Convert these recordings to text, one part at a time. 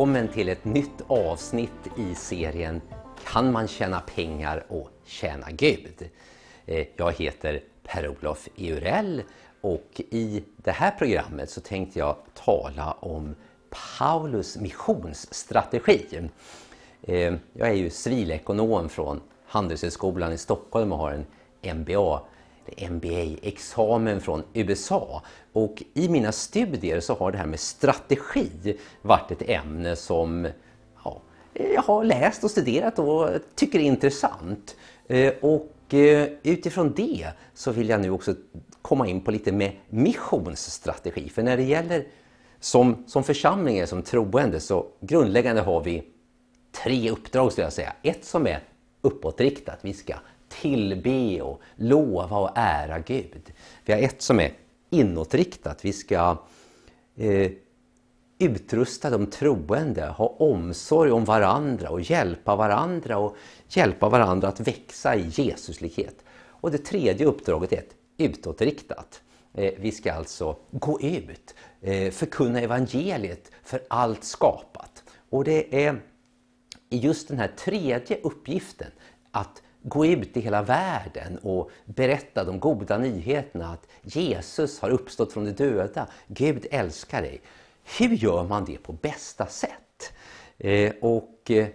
Välkommen till ett nytt avsnitt i serien Kan man tjäna pengar och tjäna Gud? Eh, jag heter Per-Olof Eurell och i det här programmet så tänkte jag tala om Paulus missionsstrategi. Eh, jag är ju civilekonom från Handelshögskolan i Stockholm och har en MBA MBA-examen från USA. Och i mina studier så har det här med strategi varit ett ämne som ja, jag har läst och studerat och tycker är intressant. Eh, och eh, utifrån det så vill jag nu också komma in på lite med missionsstrategi. För när det gäller som, som församlingar, som troende, så grundläggande har vi tre uppdrag skulle jag säga. Ett som är uppåtriktat. Vi ska tillbe och lova och ära Gud. Vi har ett som är inåtriktat. Vi ska eh, utrusta de troende, ha omsorg om varandra och hjälpa varandra och hjälpa varandra att växa i Jesuslikhet. Och det tredje uppdraget är ett utåtriktat. Eh, vi ska alltså gå ut, eh, förkunna evangeliet för allt skapat. Och det är just den här tredje uppgiften, att gå ut i hela världen och berätta de goda nyheterna att Jesus har uppstått från de döda, Gud älskar dig. Hur gör man det på bästa sätt? Eh, och eh,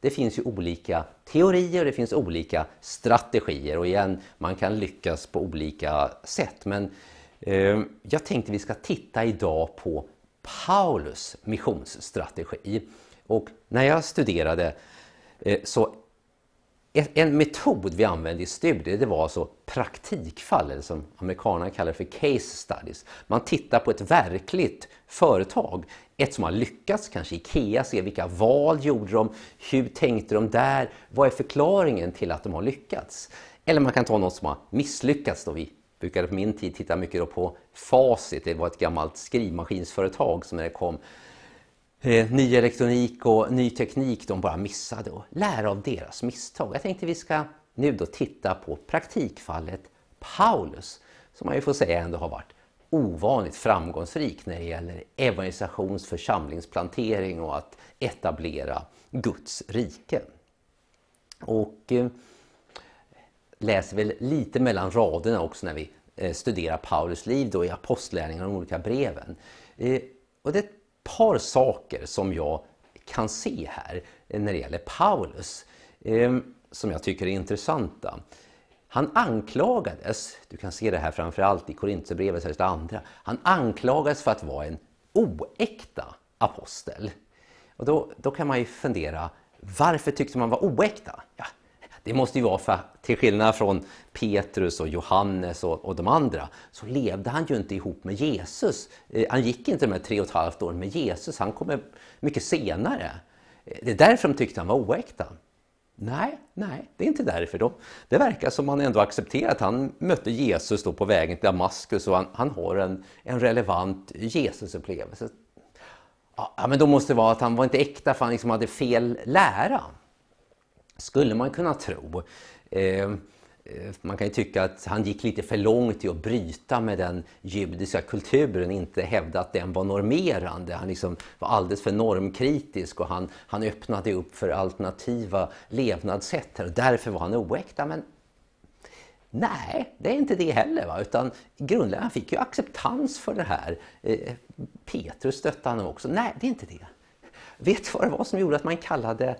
Det finns ju olika teorier och det finns olika strategier och igen, man kan lyckas på olika sätt. Men eh, jag tänkte vi ska titta idag på Paulus missionsstrategi. Och när jag studerade eh, så en metod vi använde i studier det var alltså praktikfall, eller som amerikanerna kallar för case studies. Man tittar på ett verkligt företag, ett som har lyckats, kanske IKEA, ser vilka val gjorde de, hur tänkte de där, vad är förklaringen till att de har lyckats? Eller man kan ta något som har misslyckats. Då. Vi brukade på min tid titta mycket på Facit, det var ett gammalt skrivmaskinsföretag som när det kom eh, ny elektronik och ny teknik de bara missade och lära av deras misstag. Jag tänkte vi ska nu då titta på praktikfallet Paulus som man ju får säga ändå har varit ovanligt framgångsrik när det gäller evangelisations församlingsplantering och att etablera Guds rike. Och eh, läser väl lite mellan raderna också när vi eh, studerar Paulus liv då i apostlärningarna och de olika breven. Eh, och det par saker som jag kan se här när det gäller Paulus ehm, som jag tycker är intressanta. Han anklagades, du kan se det här framförallt i Korintierbrevet, särskilt andra, han anklagades för att vara en oäkta apostel. Och då, då kan man ju fundera, varför tyckte man var oäkta? Ja, det måste ju vara för till skillnad från Petrus och Johannes och, och de andra så levde han ju inte ihop med Jesus. Eh, han gick inte de här tre och ett halvt åren med Jesus, han kommer mycket senare. Eh, det är därför de tyckte han var oäkta. Nej, nej, det är inte därför. Då. Det verkar som han ändå accepterar att han mötte Jesus då på vägen till Damaskus och han, han har en, en relevant Jesusupplevelse. Ja, men då måste det vara att han var inte äkta för han liksom hade fel lära skulle man kunna tro. Eh, eh, man kan ju tycka att han gick lite för långt i att bryta med den judiska kulturen, inte hävda att den var normerande. Han liksom var alldeles för normkritisk och han, han öppnade upp för alternativa levnadssätt och därför var han oäkta. Men nej, det är inte det heller. Va? Utan grundläggande, han fick ju acceptans för det här. Eh, Petrus stöttade honom också. Nej, det är inte det. Vet du vad det var som gjorde att man kallade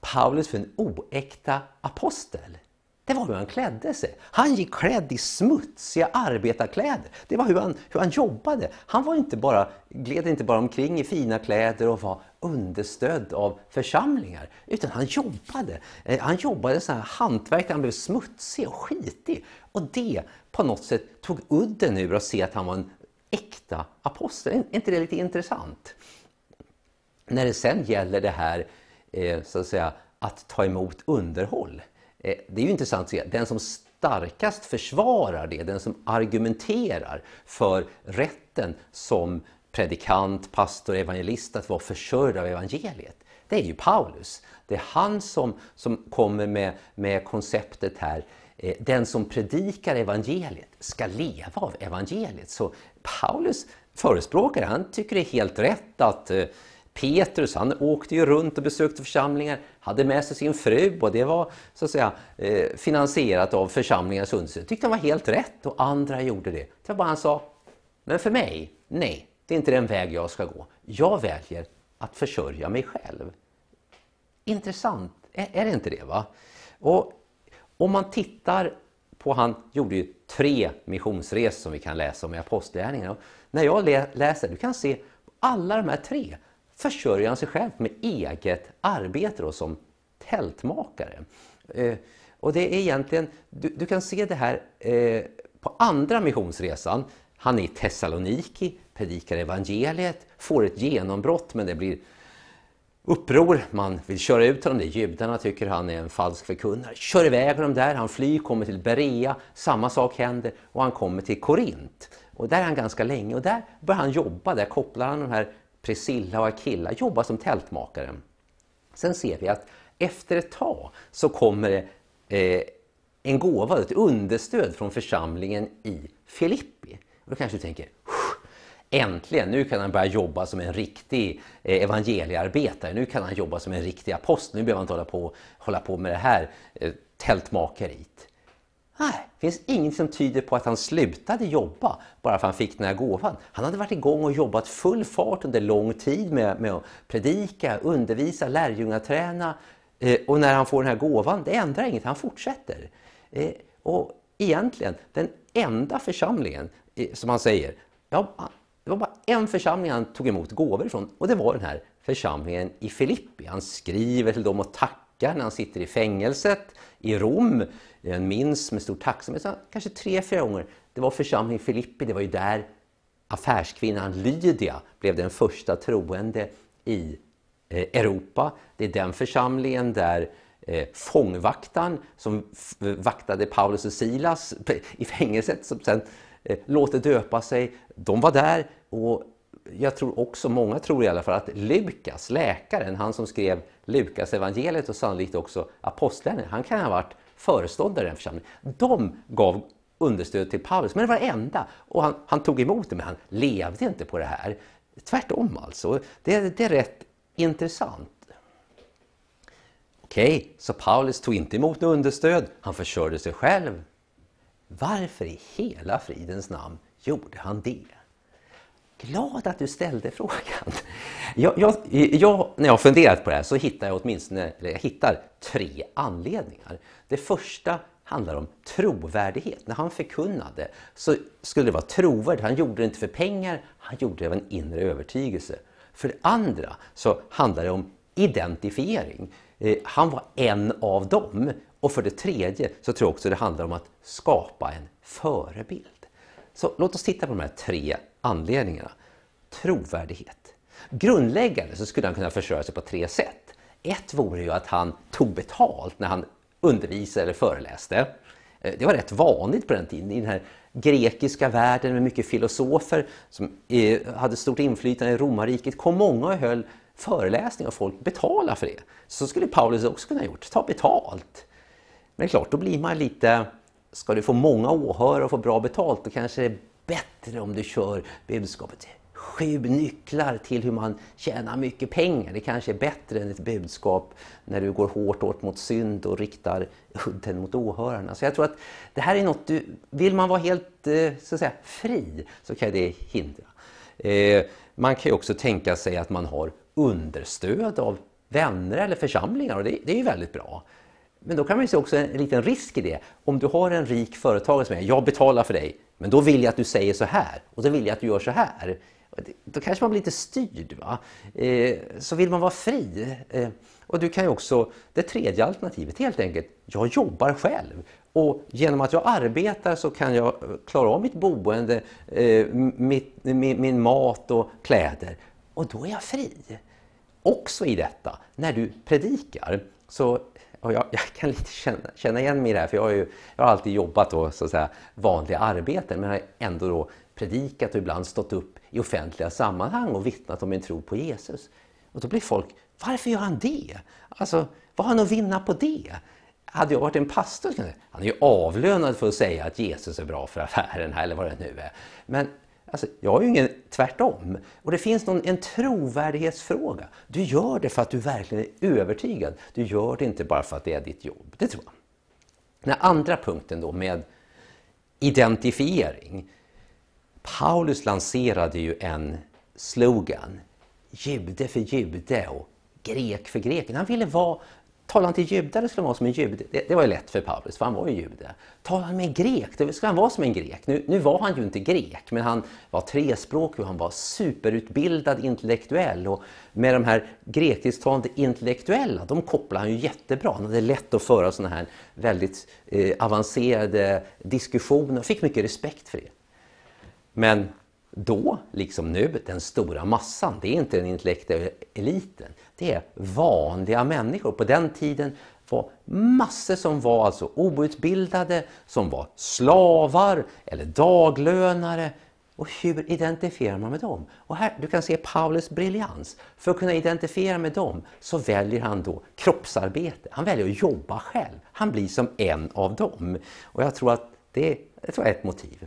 Paulus för en oäkta apostel. Det var hur han klädde sig. Han gick klädd i smutsiga arbetarkläder. Det var hur han, hur han jobbade. Han var inte bara, gled inte bara omkring i fina kläder och var understödd av församlingar. Utan han jobbade. Eh, han jobbade så här hantverk, han blev smutsig och skitig. Och det på något sätt tog udden ur att se att han var en äkta apostel. Är inte det lite intressant? När det sen gäller det här eh, Eh, så att säga, att ta emot underhåll. Eh, det är ju intressant att se, den som starkast försvarar det, den som argumenterar för rätten som predikant, pastor, evangelist att vara försörjd av evangeliet. Det är ju Paulus. Det är han som, som kommer med, med konceptet här eh, den som predikar evangeliet ska leva av evangeliet. Så Paulus förespråkare, han tycker det är helt rätt att eh, Petrus han åkte ju runt och besökte församlingar, hade med sig sin fru och det var så att säga eh, finansierat av församlingens understöd. Tyckte han var helt rätt och andra gjorde det. Det var bara han sa, men för mig, nej, det är inte den väg jag ska gå. Jag väljer att försörja mig själv. Intressant, är, är det inte det? va? Och om man tittar på, han gjorde ju tre missionsresor som vi kan läsa om i Apostlagärningarna. När jag läser, du kan se alla de här tre försörjer han sig själv med eget arbete då, som tältmakare. Eh, och det är egentligen, du, du kan se det här eh, på andra missionsresan. Han är i Thessaloniki, predikar evangeliet, får ett genombrott men det blir uppror. Man vill köra ut honom. Det judarna tycker han är en falsk förkunnare. Kör iväg honom där. Han flyr, kommer till Berea. Samma sak händer och han kommer till Korint. Och där är han ganska länge och där börjar han jobba. Där kopplar han de här Priscilla och Akilla, jobbar som tältmakare. Sen ser vi att efter ett tag så kommer det eh, en gåva, ett understöd från församlingen i Filippi. Och då kanske du tänker, Äntligen, nu kan han börja jobba som en riktig eh, evangeliearbetare. Nu kan han jobba som en riktig apostel. Nu behöver han inte hålla på, hålla på med det här eh, tältmakeriet. Nej, det finns inget som tyder på att han slutade jobba bara för att han fick den här gåvan. Han hade varit igång och jobbat full fart under lång tid med, med att predika, undervisa, lärjungaträna. Eh, och när han får den här gåvan, det ändrar inget, han fortsätter. Eh, och egentligen, den enda församlingen, eh, som han säger, ja, det var bara en församling han tog emot gåvor ifrån och det var den här församlingen i Filippi. Han skriver till dem och tackar när han sitter i fängelset i Rom. Jag minns med stor tacksamhet, kanske tre, fyra gånger. Det var församlingen Filippi, det var ju där affärskvinnan Lydia blev den första troende i eh, Europa. Det är den församlingen där eh, fångvaktaren som vaktade Paulus och Silas i fängelset som sen eh, låter döpa sig. De var där och jag tror också, många tror i alla fall, att Lukas, läkaren, han som skrev Lukas evangeliet och sannolikt också apostlarna, han kan ha varit föreståndare i den församlingen. De gav understöd till Paulus, men det var det enda. Och han, han, tog emot det, men han levde inte på det här. Tvärtom alltså. Det, det är rätt intressant. Okej, okay, så Paulus tog inte emot något understöd, han försörjde sig själv. Varför i hela fridens namn gjorde han det? Glad att du ställde frågan. Jag, jag, jag, när jag har funderat på det här så hittar jag åtminstone eller jag hittar tre anledningar. Det första handlar om trovärdighet. När han förkunnade så skulle det vara trovärdigt. Han gjorde det inte för pengar, han gjorde det av en inre övertygelse. För det andra så handlar det om identifiering. Eh, han var en av dem. Och för det tredje så tror jag också det handlar om att skapa en förebild. Så låt oss titta på de här tre anledningarna. Trovärdighet. Grundläggande så skulle han kunna försörja sig på tre sätt. Ett vore ju att han tog betalt när han undervisade eller föreläste. Eh, det var rätt vanligt på den tiden i den här grekiska världen med mycket filosofer som eh, hade stort inflytande i romarriket. kom många och höll föreläsningar och folk betalade för det. Så skulle Paulus också kunna ha gjort, ta betalt. Men det är klart, då blir man lite, ska du få många åhörare och få bra betalt, då kanske det är bättre om du kör budskapet sju nycklar till hur man tjänar mycket pengar. Det kanske är bättre än ett budskap när du går hårt åt mot synd och riktar udden mot åhörarna. Så jag tror att det här är något du, vill man vara helt eh, så att säga, fri så kan det hindra. Eh, man kan ju också tänka sig att man har understöd av vänner eller församlingar och det, det är ju väldigt bra. Men då kan man ju se också en liten risk i det. Om du har en rik företagare som säger jag betalar för dig, men då vill jag att du säger så här och då vill jag att du gör så här. Då kanske man blir lite styrd. Va? Eh, så vill man vara fri. Eh, och du kan ju också, det tredje alternativet helt enkelt, jag jobbar själv. Och genom att jag arbetar så kan jag eh, klara av mitt boende, eh, mitt, min, min mat och kläder. Och då är jag fri. Också i detta, när du predikar så och jag, jag, kan lite känna, känna igen mig i det här, för jag har, ju, jag har alltid jobbat då, så att säga, vanliga arbeten, men har ändå då predikat och ibland stått upp i offentliga sammanhang och vittnat om min tro på Jesus. Och då blir folk, varför gör han det? Alltså, vad har han att vinna på det? Hade jag varit en pastor, han är ju avlönad för att säga att Jesus är bra för affären eller vad det nu är. Men Alltså, jag har ju ingen tvärtom. Och det finns någon, en trovärdighetsfråga. Du gör det för att du verkligen är övertygad. Du gör det inte bara för att det är ditt jobb. Det tror jag. Den andra punkten då med identifiering. Paulus lanserade ju en slogan. Jude för jude och grek för greken. Han ville vara Talar han till judar skulle han vara som en jude. Det, det, var ju lätt för Paulus, för han var ju jude. Talar han med en grek, då skulle han vara som en grek. Nu, nu var han ju inte grek, men han var trespråkig och han var superutbildad intellektuell. Och med de här grekisktalande intellektuella, de kopplade han ju jättebra. Han hade lätt att föra sådana här väldigt eh, avancerade diskussioner och fick mycket respekt för det. Men då, liksom nu, den stora massan, det är inte den intellektuella eliten. Det är vanliga människor. På den tiden var massor som var alltså outbildade, som var slavar eller daglönare. Och hur identifierar man med dem? Och här, du kan se Paulus briljans. För att kunna identifiera med dem så väljer han då kroppsarbete. Han väljer att jobba själv. Han blir som en av dem. Och jag tror att det, det är ett motiv.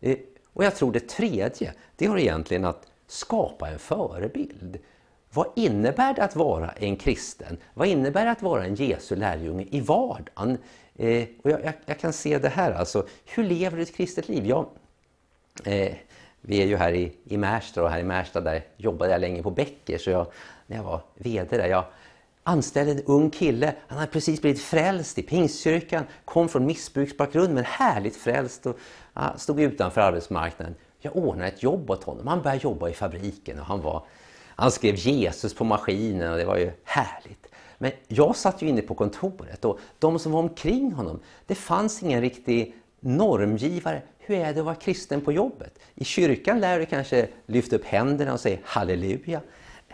Eh, och jag tror det tredje, det har egentligen att skapa en förebild. Vad innebär det att vara en kristen? Vad innebär det att vara en Jesu lärjunge i vardagen? Eh, och jag, jag, jag, kan se det här, alltså, hur lever du ett kristet liv? Jag, eh, vi är ju här i, i Märsta och här i Märsta där jobbade jag länge på Bäcker, så jag, när jag var VD där, jag anställde en ung kille, han hade precis blivit frälst i Pingstkyrkan, kom från missbruksbakgrund men härligt frälst och ja, stod utanför arbetsmarknaden. Jag ordnade ett jobb åt honom, han började jobba i fabriken och han var han skrev Jesus på maskinen och det var ju härligt. Men jag satt ju inne på kontoret och de som var omkring honom, det fanns ingen riktig normgivare. Hur är det att vara kristen på jobbet? I kyrkan lär du kanske lyfta upp händerna och säga halleluja.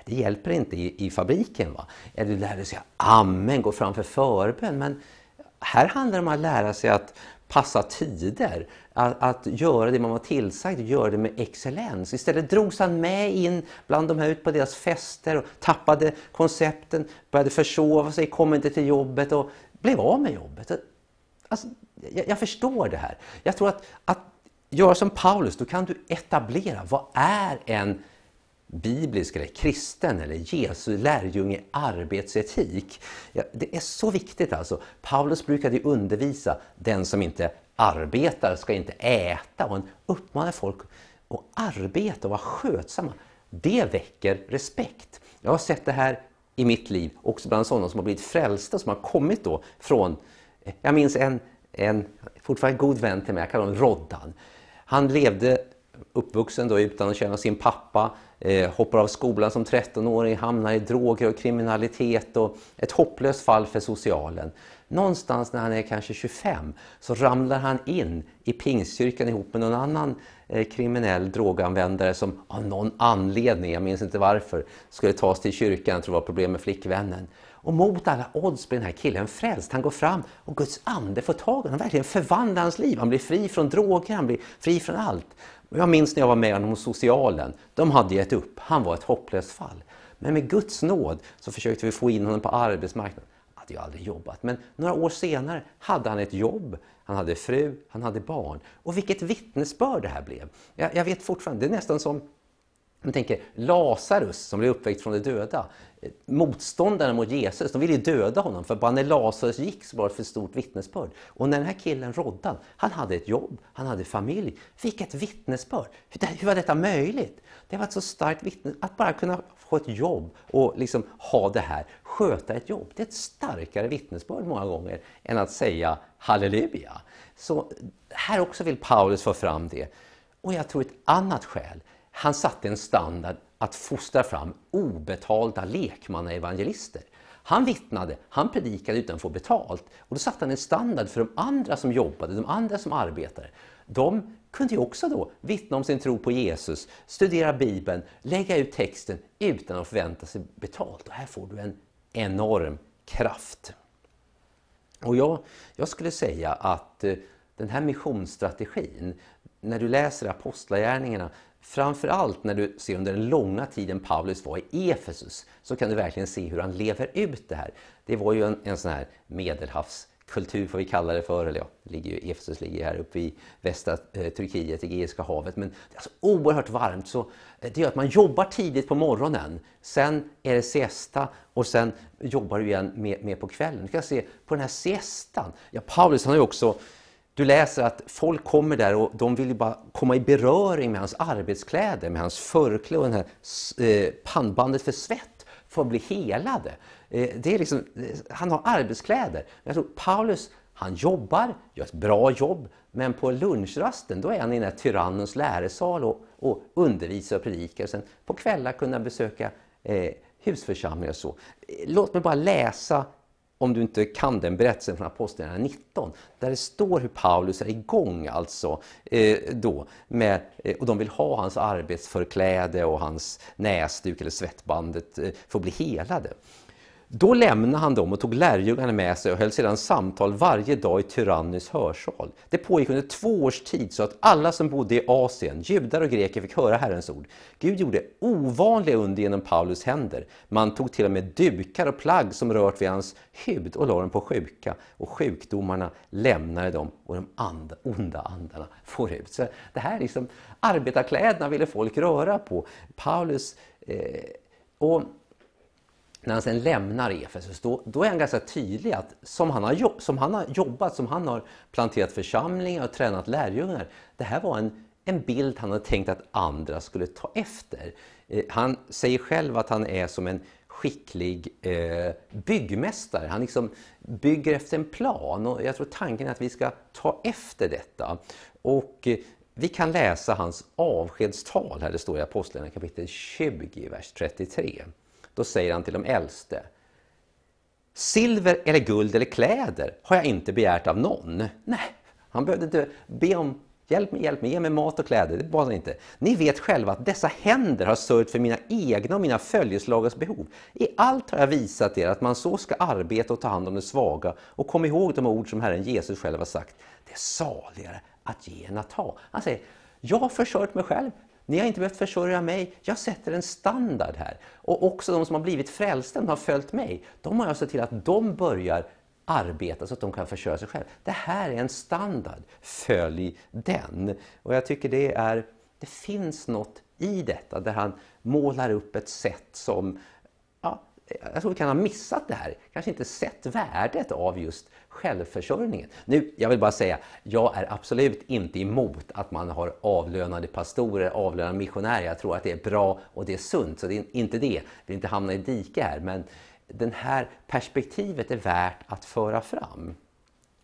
Det hjälper inte i, i fabriken. va? Eller du lär dig säga amen, gå framför förbön. Men här handlar det om att lära sig att passa tider, att, att, göra det man var tillsagd, göra det med excellens. Istället drogs han med in bland de här ut på deras fester och tappade koncepten, började försova sig, kom inte till jobbet och blev av med jobbet. Alltså, jag, jag förstår det här. Jag tror att, att göra som Paulus, då kan du etablera vad är en biblisk eller kristen eller Jesu lärjunge arbetsetik. Ja, det är så viktigt alltså. Paulus brukade undervisa den som inte arbetar ska inte äta och han uppmanar folk att arbeta och vara skötsamma. Det väcker respekt. Jag har sett det här i mitt liv, också bland sådana som har blivit frälsta, som har kommit då från, jag minns en, en fortfarande god vän till mig, jag kallar honom Roddan. Han levde uppvuxen då utan att känna sin pappa, eh, hoppar av skolan som 13-åring, hamnar i droger och kriminalitet och ett hopplöst fall för socialen. Någonstans när han är kanske 25 så ramlar han in i Pingstkyrkan ihop med någon annan eh, kriminell droganvändare som av någon anledning, jag minns inte varför, skulle tas till kyrkan, jag tror det var problem med flickvännen. Och mot alla odds blir den här killen frälst. Han går fram och Guds ande får tag i honom. Han verkligen förvandlar hans liv. Han blir fri från droger, han blir fri från allt. Jag minns när jag var med honom hos socialen. De hade gett upp. Han var ett hopplöst fall. Men med Guds nåd så försökte vi få in honom på arbetsmarknaden. Han hade ju aldrig jobbat. Men några år senare hade han ett jobb. Han hade fru, han hade barn. Och vilket vittnesbörd det här blev. Jag, jag vet fortfarande, det är nästan som man tänker Lazarus som blev uppväckt från de döda. Motståndarna mot Jesus, de ville ju döda honom för bara när Lazarus gick så var det för stort vittnesbörd. Och när den här killen Roddan, han hade ett jobb, han hade familj. Vilket vittnesbörd! Hur var detta möjligt? Det var ett så starkt vittnesbörd, att bara kunna få ett jobb och liksom ha det här, sköta ett jobb. Det är ett starkare vittnesbörd många gånger än att säga halleluja. Så här också vill Paulus få fram det. Och jag tror ett annat skäl han satte en standard att fostra fram obetalda lekmannaevangelister. Han vittnade, han predikade utan att få betalt. Och då satte han en standard för de andra som jobbade, de andra som arbetade. De kunde ju också då vittna om sin tro på Jesus, studera Bibeln, lägga ut texten utan att förvänta sig betalt. Och här får du en enorm kraft. Och jag, jag skulle säga att eh, den här missionsstrategin, när du läser Apostlagärningarna Framförallt när du ser under den långa tiden Paulus var i Efesus så kan du verkligen se hur han lever ut det här. Det var ju en, en sån här medelhavskultur, får vi kalla det för, eller ja, ligger ju, Efesus ligger här uppe i västra eh, Turkiet, Egeiska havet. Men det är så oerhört varmt så eh, det gör att man jobbar tidigt på morgonen. Sen är det siesta och sen jobbar du igen mer på kvällen. Du kan se på den här siestan. Ja, Paulus han har ju också du läser att folk kommer där och de vill bara komma i beröring med hans arbetskläder, med hans förkläde och det här eh, pannbandet för svett för att bli helade. Eh, det är liksom, eh, han har arbetskläder. Jag tror Paulus han jobbar, gör ett bra jobb, men på lunchrasten då är han i den här tyrannens läresal och, och undervisar och predikar. Sen på kvällar kunna besöka eh, husförsamlingar och så. Låt mig bara läsa om du inte kan den berättelsen från Apostlagärningarna 19, där det står hur Paulus är igång alltså eh, då, med, eh, och de vill ha hans arbetsförkläde och hans näsduk eller svettbandet eh, för att bli helade. Då lämnade han dem och tog lärjungarna med sig och höll sedan samtal varje dag i Tyrannus hörsal. Det pågick under två års tid så att alla som bodde i Asien, judar och greker, fick höra Herrens ord. Gud gjorde ovanliga under genom Paulus händer. Man tog till och med dukar och plagg som rört vid hans hud och la dem på sjuka och sjukdomarna lämnade dem och de and, onda andarna for ut. Så det här liksom, arbetarkläderna ville folk röra på. Paulus eh, och när han sen lämnar Efesus, då, då är han ganska tydlig att som han, har, som han har jobbat, som han har planterat församlingar och tränat lärjungar, det här var en, en bild han hade tänkt att andra skulle ta efter. Eh, han säger själv att han är som en skicklig eh, byggmästare. Han liksom bygger efter en plan och jag tror tanken är att vi ska ta efter detta. Och eh, vi kan läsa hans avskedstal, här det står i Apostlagärningarna kapitel 20, vers 33. Då säger han till de äldste. Silver eller guld eller kläder har jag inte begärt av någon. Nej, han behövde inte be om hjälp mig, hjälp mig, ge mig mat och kläder. Det bad han inte. Ni vet själva att dessa händer har sörjt för mina egna och mina följeslagars behov. I allt har jag visat er att man så ska arbeta och ta hand om de svaga och kom ihåg de ord som Herren Jesus själv har sagt. Det är saligare att ge än att ta. Han säger, jag har försörjt mig själv. Ni har inte behövt försörja mig. Jag sätter en standard här. Och också de som har blivit frälsta de har följt mig, de har jag sett till att de börjar arbeta så att de kan försörja sig själva. Det här är en standard. Följ den. Och jag tycker det är det finns något i detta där han målar upp ett sätt som ja, jag tror vi kan ha missat det här, kanske inte sett värdet av just självförsörjningen. Nu, jag vill bara säga, jag är absolut inte emot att man har avlönade pastorer, avlönade missionärer. Jag tror att det är bra och det är sunt, så det är inte det. Vi vill inte hamna i dike här, men det här perspektivet är värt att föra fram.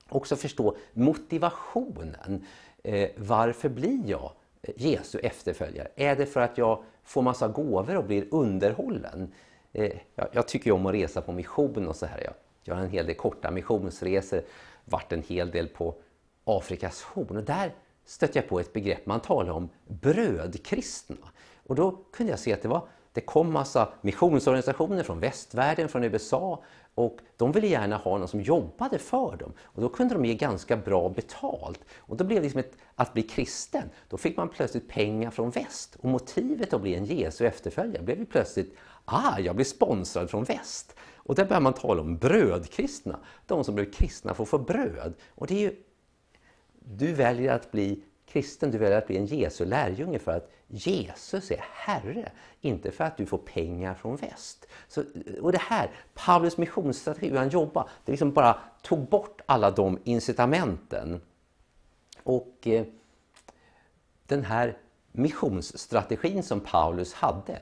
Också förstå motivationen. Eh, varför blir jag Jesu efterföljare? Är det för att jag får massa gåvor och blir underhållen? Eh, jag, jag, tycker om att resa på mission och så här. Jag gör en hel del korta missionsresor, varit en hel del på Afrikas horn. Och där stötte jag på ett begrepp man talar om brödkristna. Och då kunde jag se att det, var, det kom massa missionsorganisationer från västvärlden, från USA och de ville gärna ha någon som jobbade för dem. Och då kunde de ge ganska bra betalt. Och då blev det liksom ett, att bli kristen. Då fick man plötsligt pengar från väst. Och motivet att bli en Jesu efterföljare blev ju plötsligt ah, jag blir sponsrad från väst. Och där börjar man tala om brödkristna. De som blev kristna får få bröd. Och det är ju, du väljer att bli kristen, du väljer att bli en Jesu lärjunge för att Jesus är Herre, inte för att du får pengar från väst. Så, och det här, Paulus missionsstrategi, hur han jobbar, det liksom bara tog bort alla de incitamenten. Och eh, den här missionsstrategin som Paulus hade,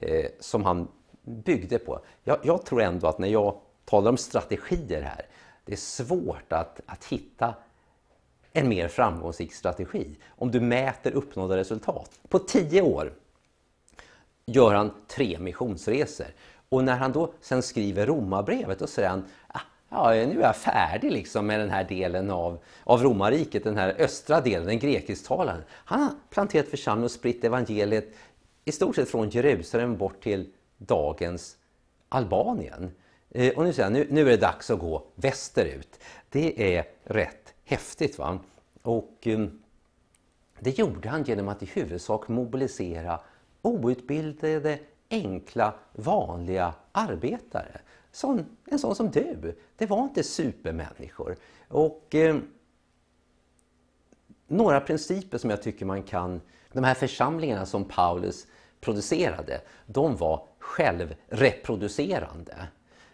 eh, som han byggde på. Jag, jag, tror ändå att när jag talar om strategier här, det är svårt att, att hitta en mer framgångsrik strategi om du mäter uppnådda resultat. På tio år gör han tre missionsresor och när han då sen skriver romabrevet då säger han ah, ja, nu är jag färdig liksom med den här delen av, av romarriket, den här östra delen, den grekisktalande. Han har planterat församling och spritt evangeliet i stort sett från Jerusalem bort till dagens Albanien. Eh, och nu säger han, nu, nu är det dags att gå västerut. Det är rätt häftigt. va? Och ehm, det gjorde han genom att i huvudsak mobilisera outbildade, enkla, vanliga arbetare. sån, en sån som du. Det var inte supermänniskor. Och eh, några principer som jag tycker man kan... De här församlingarna som Paulus producerade, de var självreproducerande.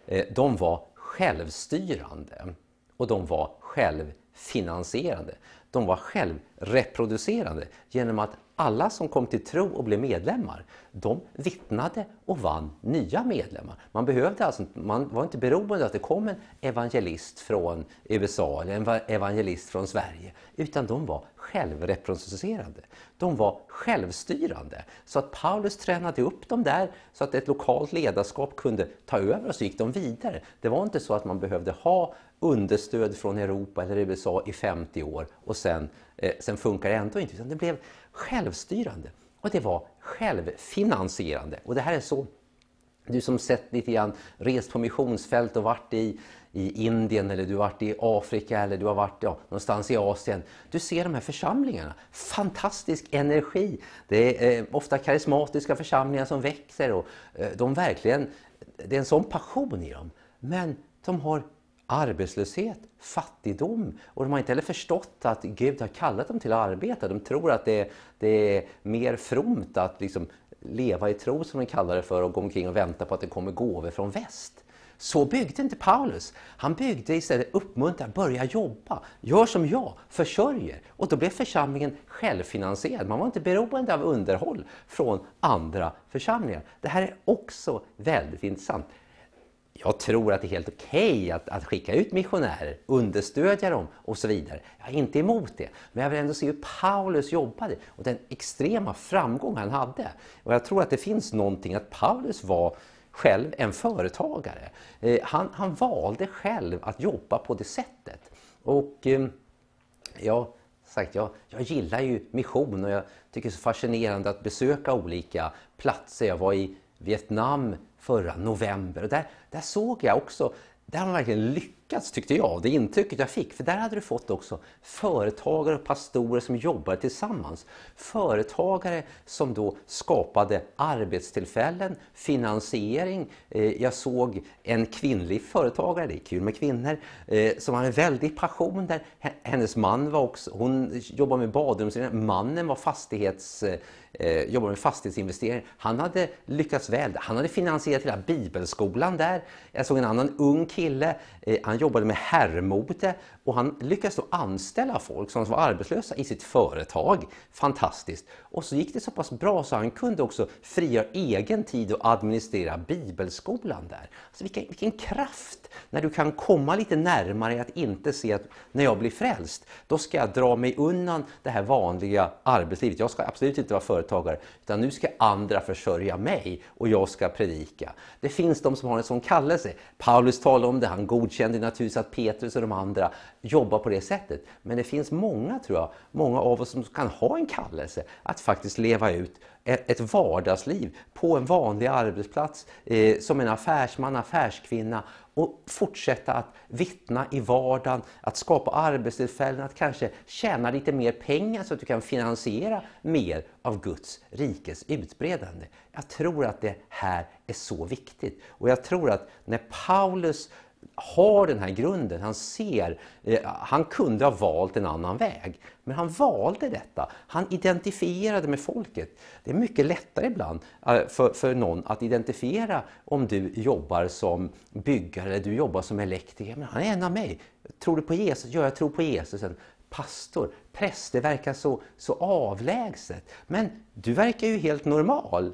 Eh, de var självstyrande och de var självfinansierande. De var självreproducerande genom att alla som kom till tro och blev medlemmar, de vittnade och vann nya medlemmar. Man, behövde alltså, man var inte beroende av att det kom en evangelist från USA eller en evangelist från Sverige, utan de var självreproducerande. De var självstyrande. Så att Paulus tränade upp dem där så att ett lokalt ledarskap kunde ta över och så gick de vidare. Det var inte så att man behövde ha understöd från Europa eller USA i 50 år och sen, eh, sen funkar det ändå inte. Utan det blev självstyrande och det var självfinansierande. Och det här är så, du som sett lite grann, rest på missionsfält och varit i, i Indien eller du har varit i Afrika eller du har varit ja, någonstans i Asien. Du ser de här församlingarna, fantastisk energi. Det är eh, ofta karismatiska församlingar som växer och eh, de verkligen, det är en sån passion i dem. Men de har arbetslöshet, fattigdom och de har inte heller förstått att Gud har kallat dem till att arbeta. De tror att det, det är mer fromt att liksom leva i tro som de kallar det för och gå omkring och vänta på att det kommer gåvor från väst. Så byggde inte Paulus. Han byggde istället uppmuntran, börja jobba, gör som jag, försörjer. Och då blev församlingen självfinansierad. Man var inte beroende av underhåll från andra församlingar. Det här är också väldigt intressant. Jag tror att det är helt okej okay att, att, skicka ut missionärer, understödja dem och så vidare. Jag är inte emot det. Men jag vill ändå se hur Paulus jobbade och den extrema framgång han hade. Och jag tror att det finns någonting att Paulus var själv en företagare. Eh, han, han valde själv att jobba på det sättet. Och eh, ja, sagt, jag, jag gillar ju mission och jag tycker det är så fascinerande att besöka olika platser. Jag var i Vietnam förra november. Och där, där såg jag också där har man verkligen lyckats tyckte jag, det intrycket jag fick. För där hade du fått också företagare och pastorer som jobbade tillsammans. Företagare som då skapade arbetstillfällen, finansiering. Eh, jag såg en kvinnlig företagare, det är kul med kvinnor, eh, som hade en väldig passion där. Hennes man var också, hon jobbade med badrumsrening, mannen var fastighets eh, eh, jobbade med fastighetsinvesteringar. Han hade lyckats väl. Han hade finansierat hela bibelskolan där. Jag såg en annan ung kille, eh, han jobbade med herrmode och han lyckades då anställa folk som var arbetslösa i sitt företag. Fantastiskt! Och så gick det så pass bra så han kunde också frigöra egen tid och administrera bibelskolan där. Alltså vilken, vilken kraft! När du kan komma lite närmare att inte se att när jag blir frälst, då ska jag dra mig undan det här vanliga arbetslivet. Jag ska absolut inte vara företagare, utan nu ska andra försörja mig och jag ska predika. Det finns de som har en sån kallelse. Paulus talar om det, han godkände naturligtvis att Petrus och de andra jobba på det sättet. Men det finns många, tror jag, många av oss som kan ha en kallelse att faktiskt leva ut ett vardagsliv på en vanlig arbetsplats eh, som en affärsman, affärskvinna och fortsätta att vittna i vardagen, att skapa arbetstillfällen, att kanske tjäna lite mer pengar så att du kan finansiera mer av Guds rikes utbredande. Jag tror att det här är så viktigt och jag tror att när Paulus har den här grunden, han ser, eh, han kunde ha valt en annan väg. Men han valde detta, han identifierade med folket. Det är mycket lättare ibland eh, för, för någon att identifiera om du jobbar som byggare eller du jobbar som elektriker. Men han är en av mig. Tror du på Jesus? Ja, jag tror på Jesus. Pastor, präst, det verkar så, så avlägset. Men du verkar ju helt normal.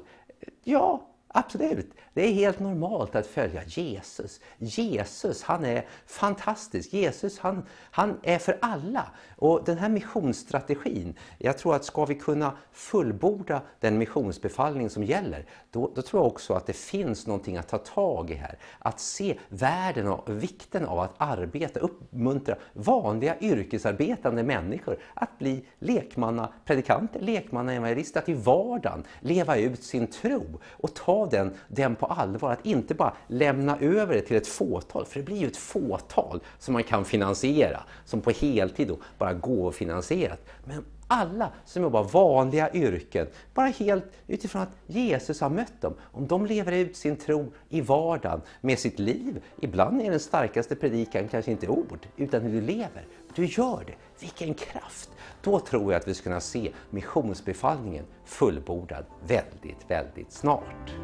Ja, Absolut, det är helt normalt att följa Jesus. Jesus, han är fantastisk. Jesus, han, han är för alla. Och den här missionsstrategin, jag tror att ska vi kunna fullborda den missionsbefallning som gäller, då, då tror jag också att det finns någonting att ta tag i här. Att se världen och vikten av att arbeta, uppmuntra vanliga yrkesarbetande människor att bli lekmannapredikanter, lekmannaevangelister, att i vardagen leva ut sin tro och ta den, den på på allvar. Att inte bara lämna över det till ett fåtal, för det blir ju ett fåtal som man kan finansiera, som på heltid då bara gåvofinansierat. Men alla som jobbar vanliga yrken, bara helt utifrån att Jesus har mött dem. Om de lever ut sin tro i vardagen med sitt liv, ibland är den starkaste predikan kanske inte ord, utan hur du lever. Du gör det. Vilken kraft! Då tror jag att vi ska kunna se missionsbefallningen fullbordad väldigt, väldigt snart.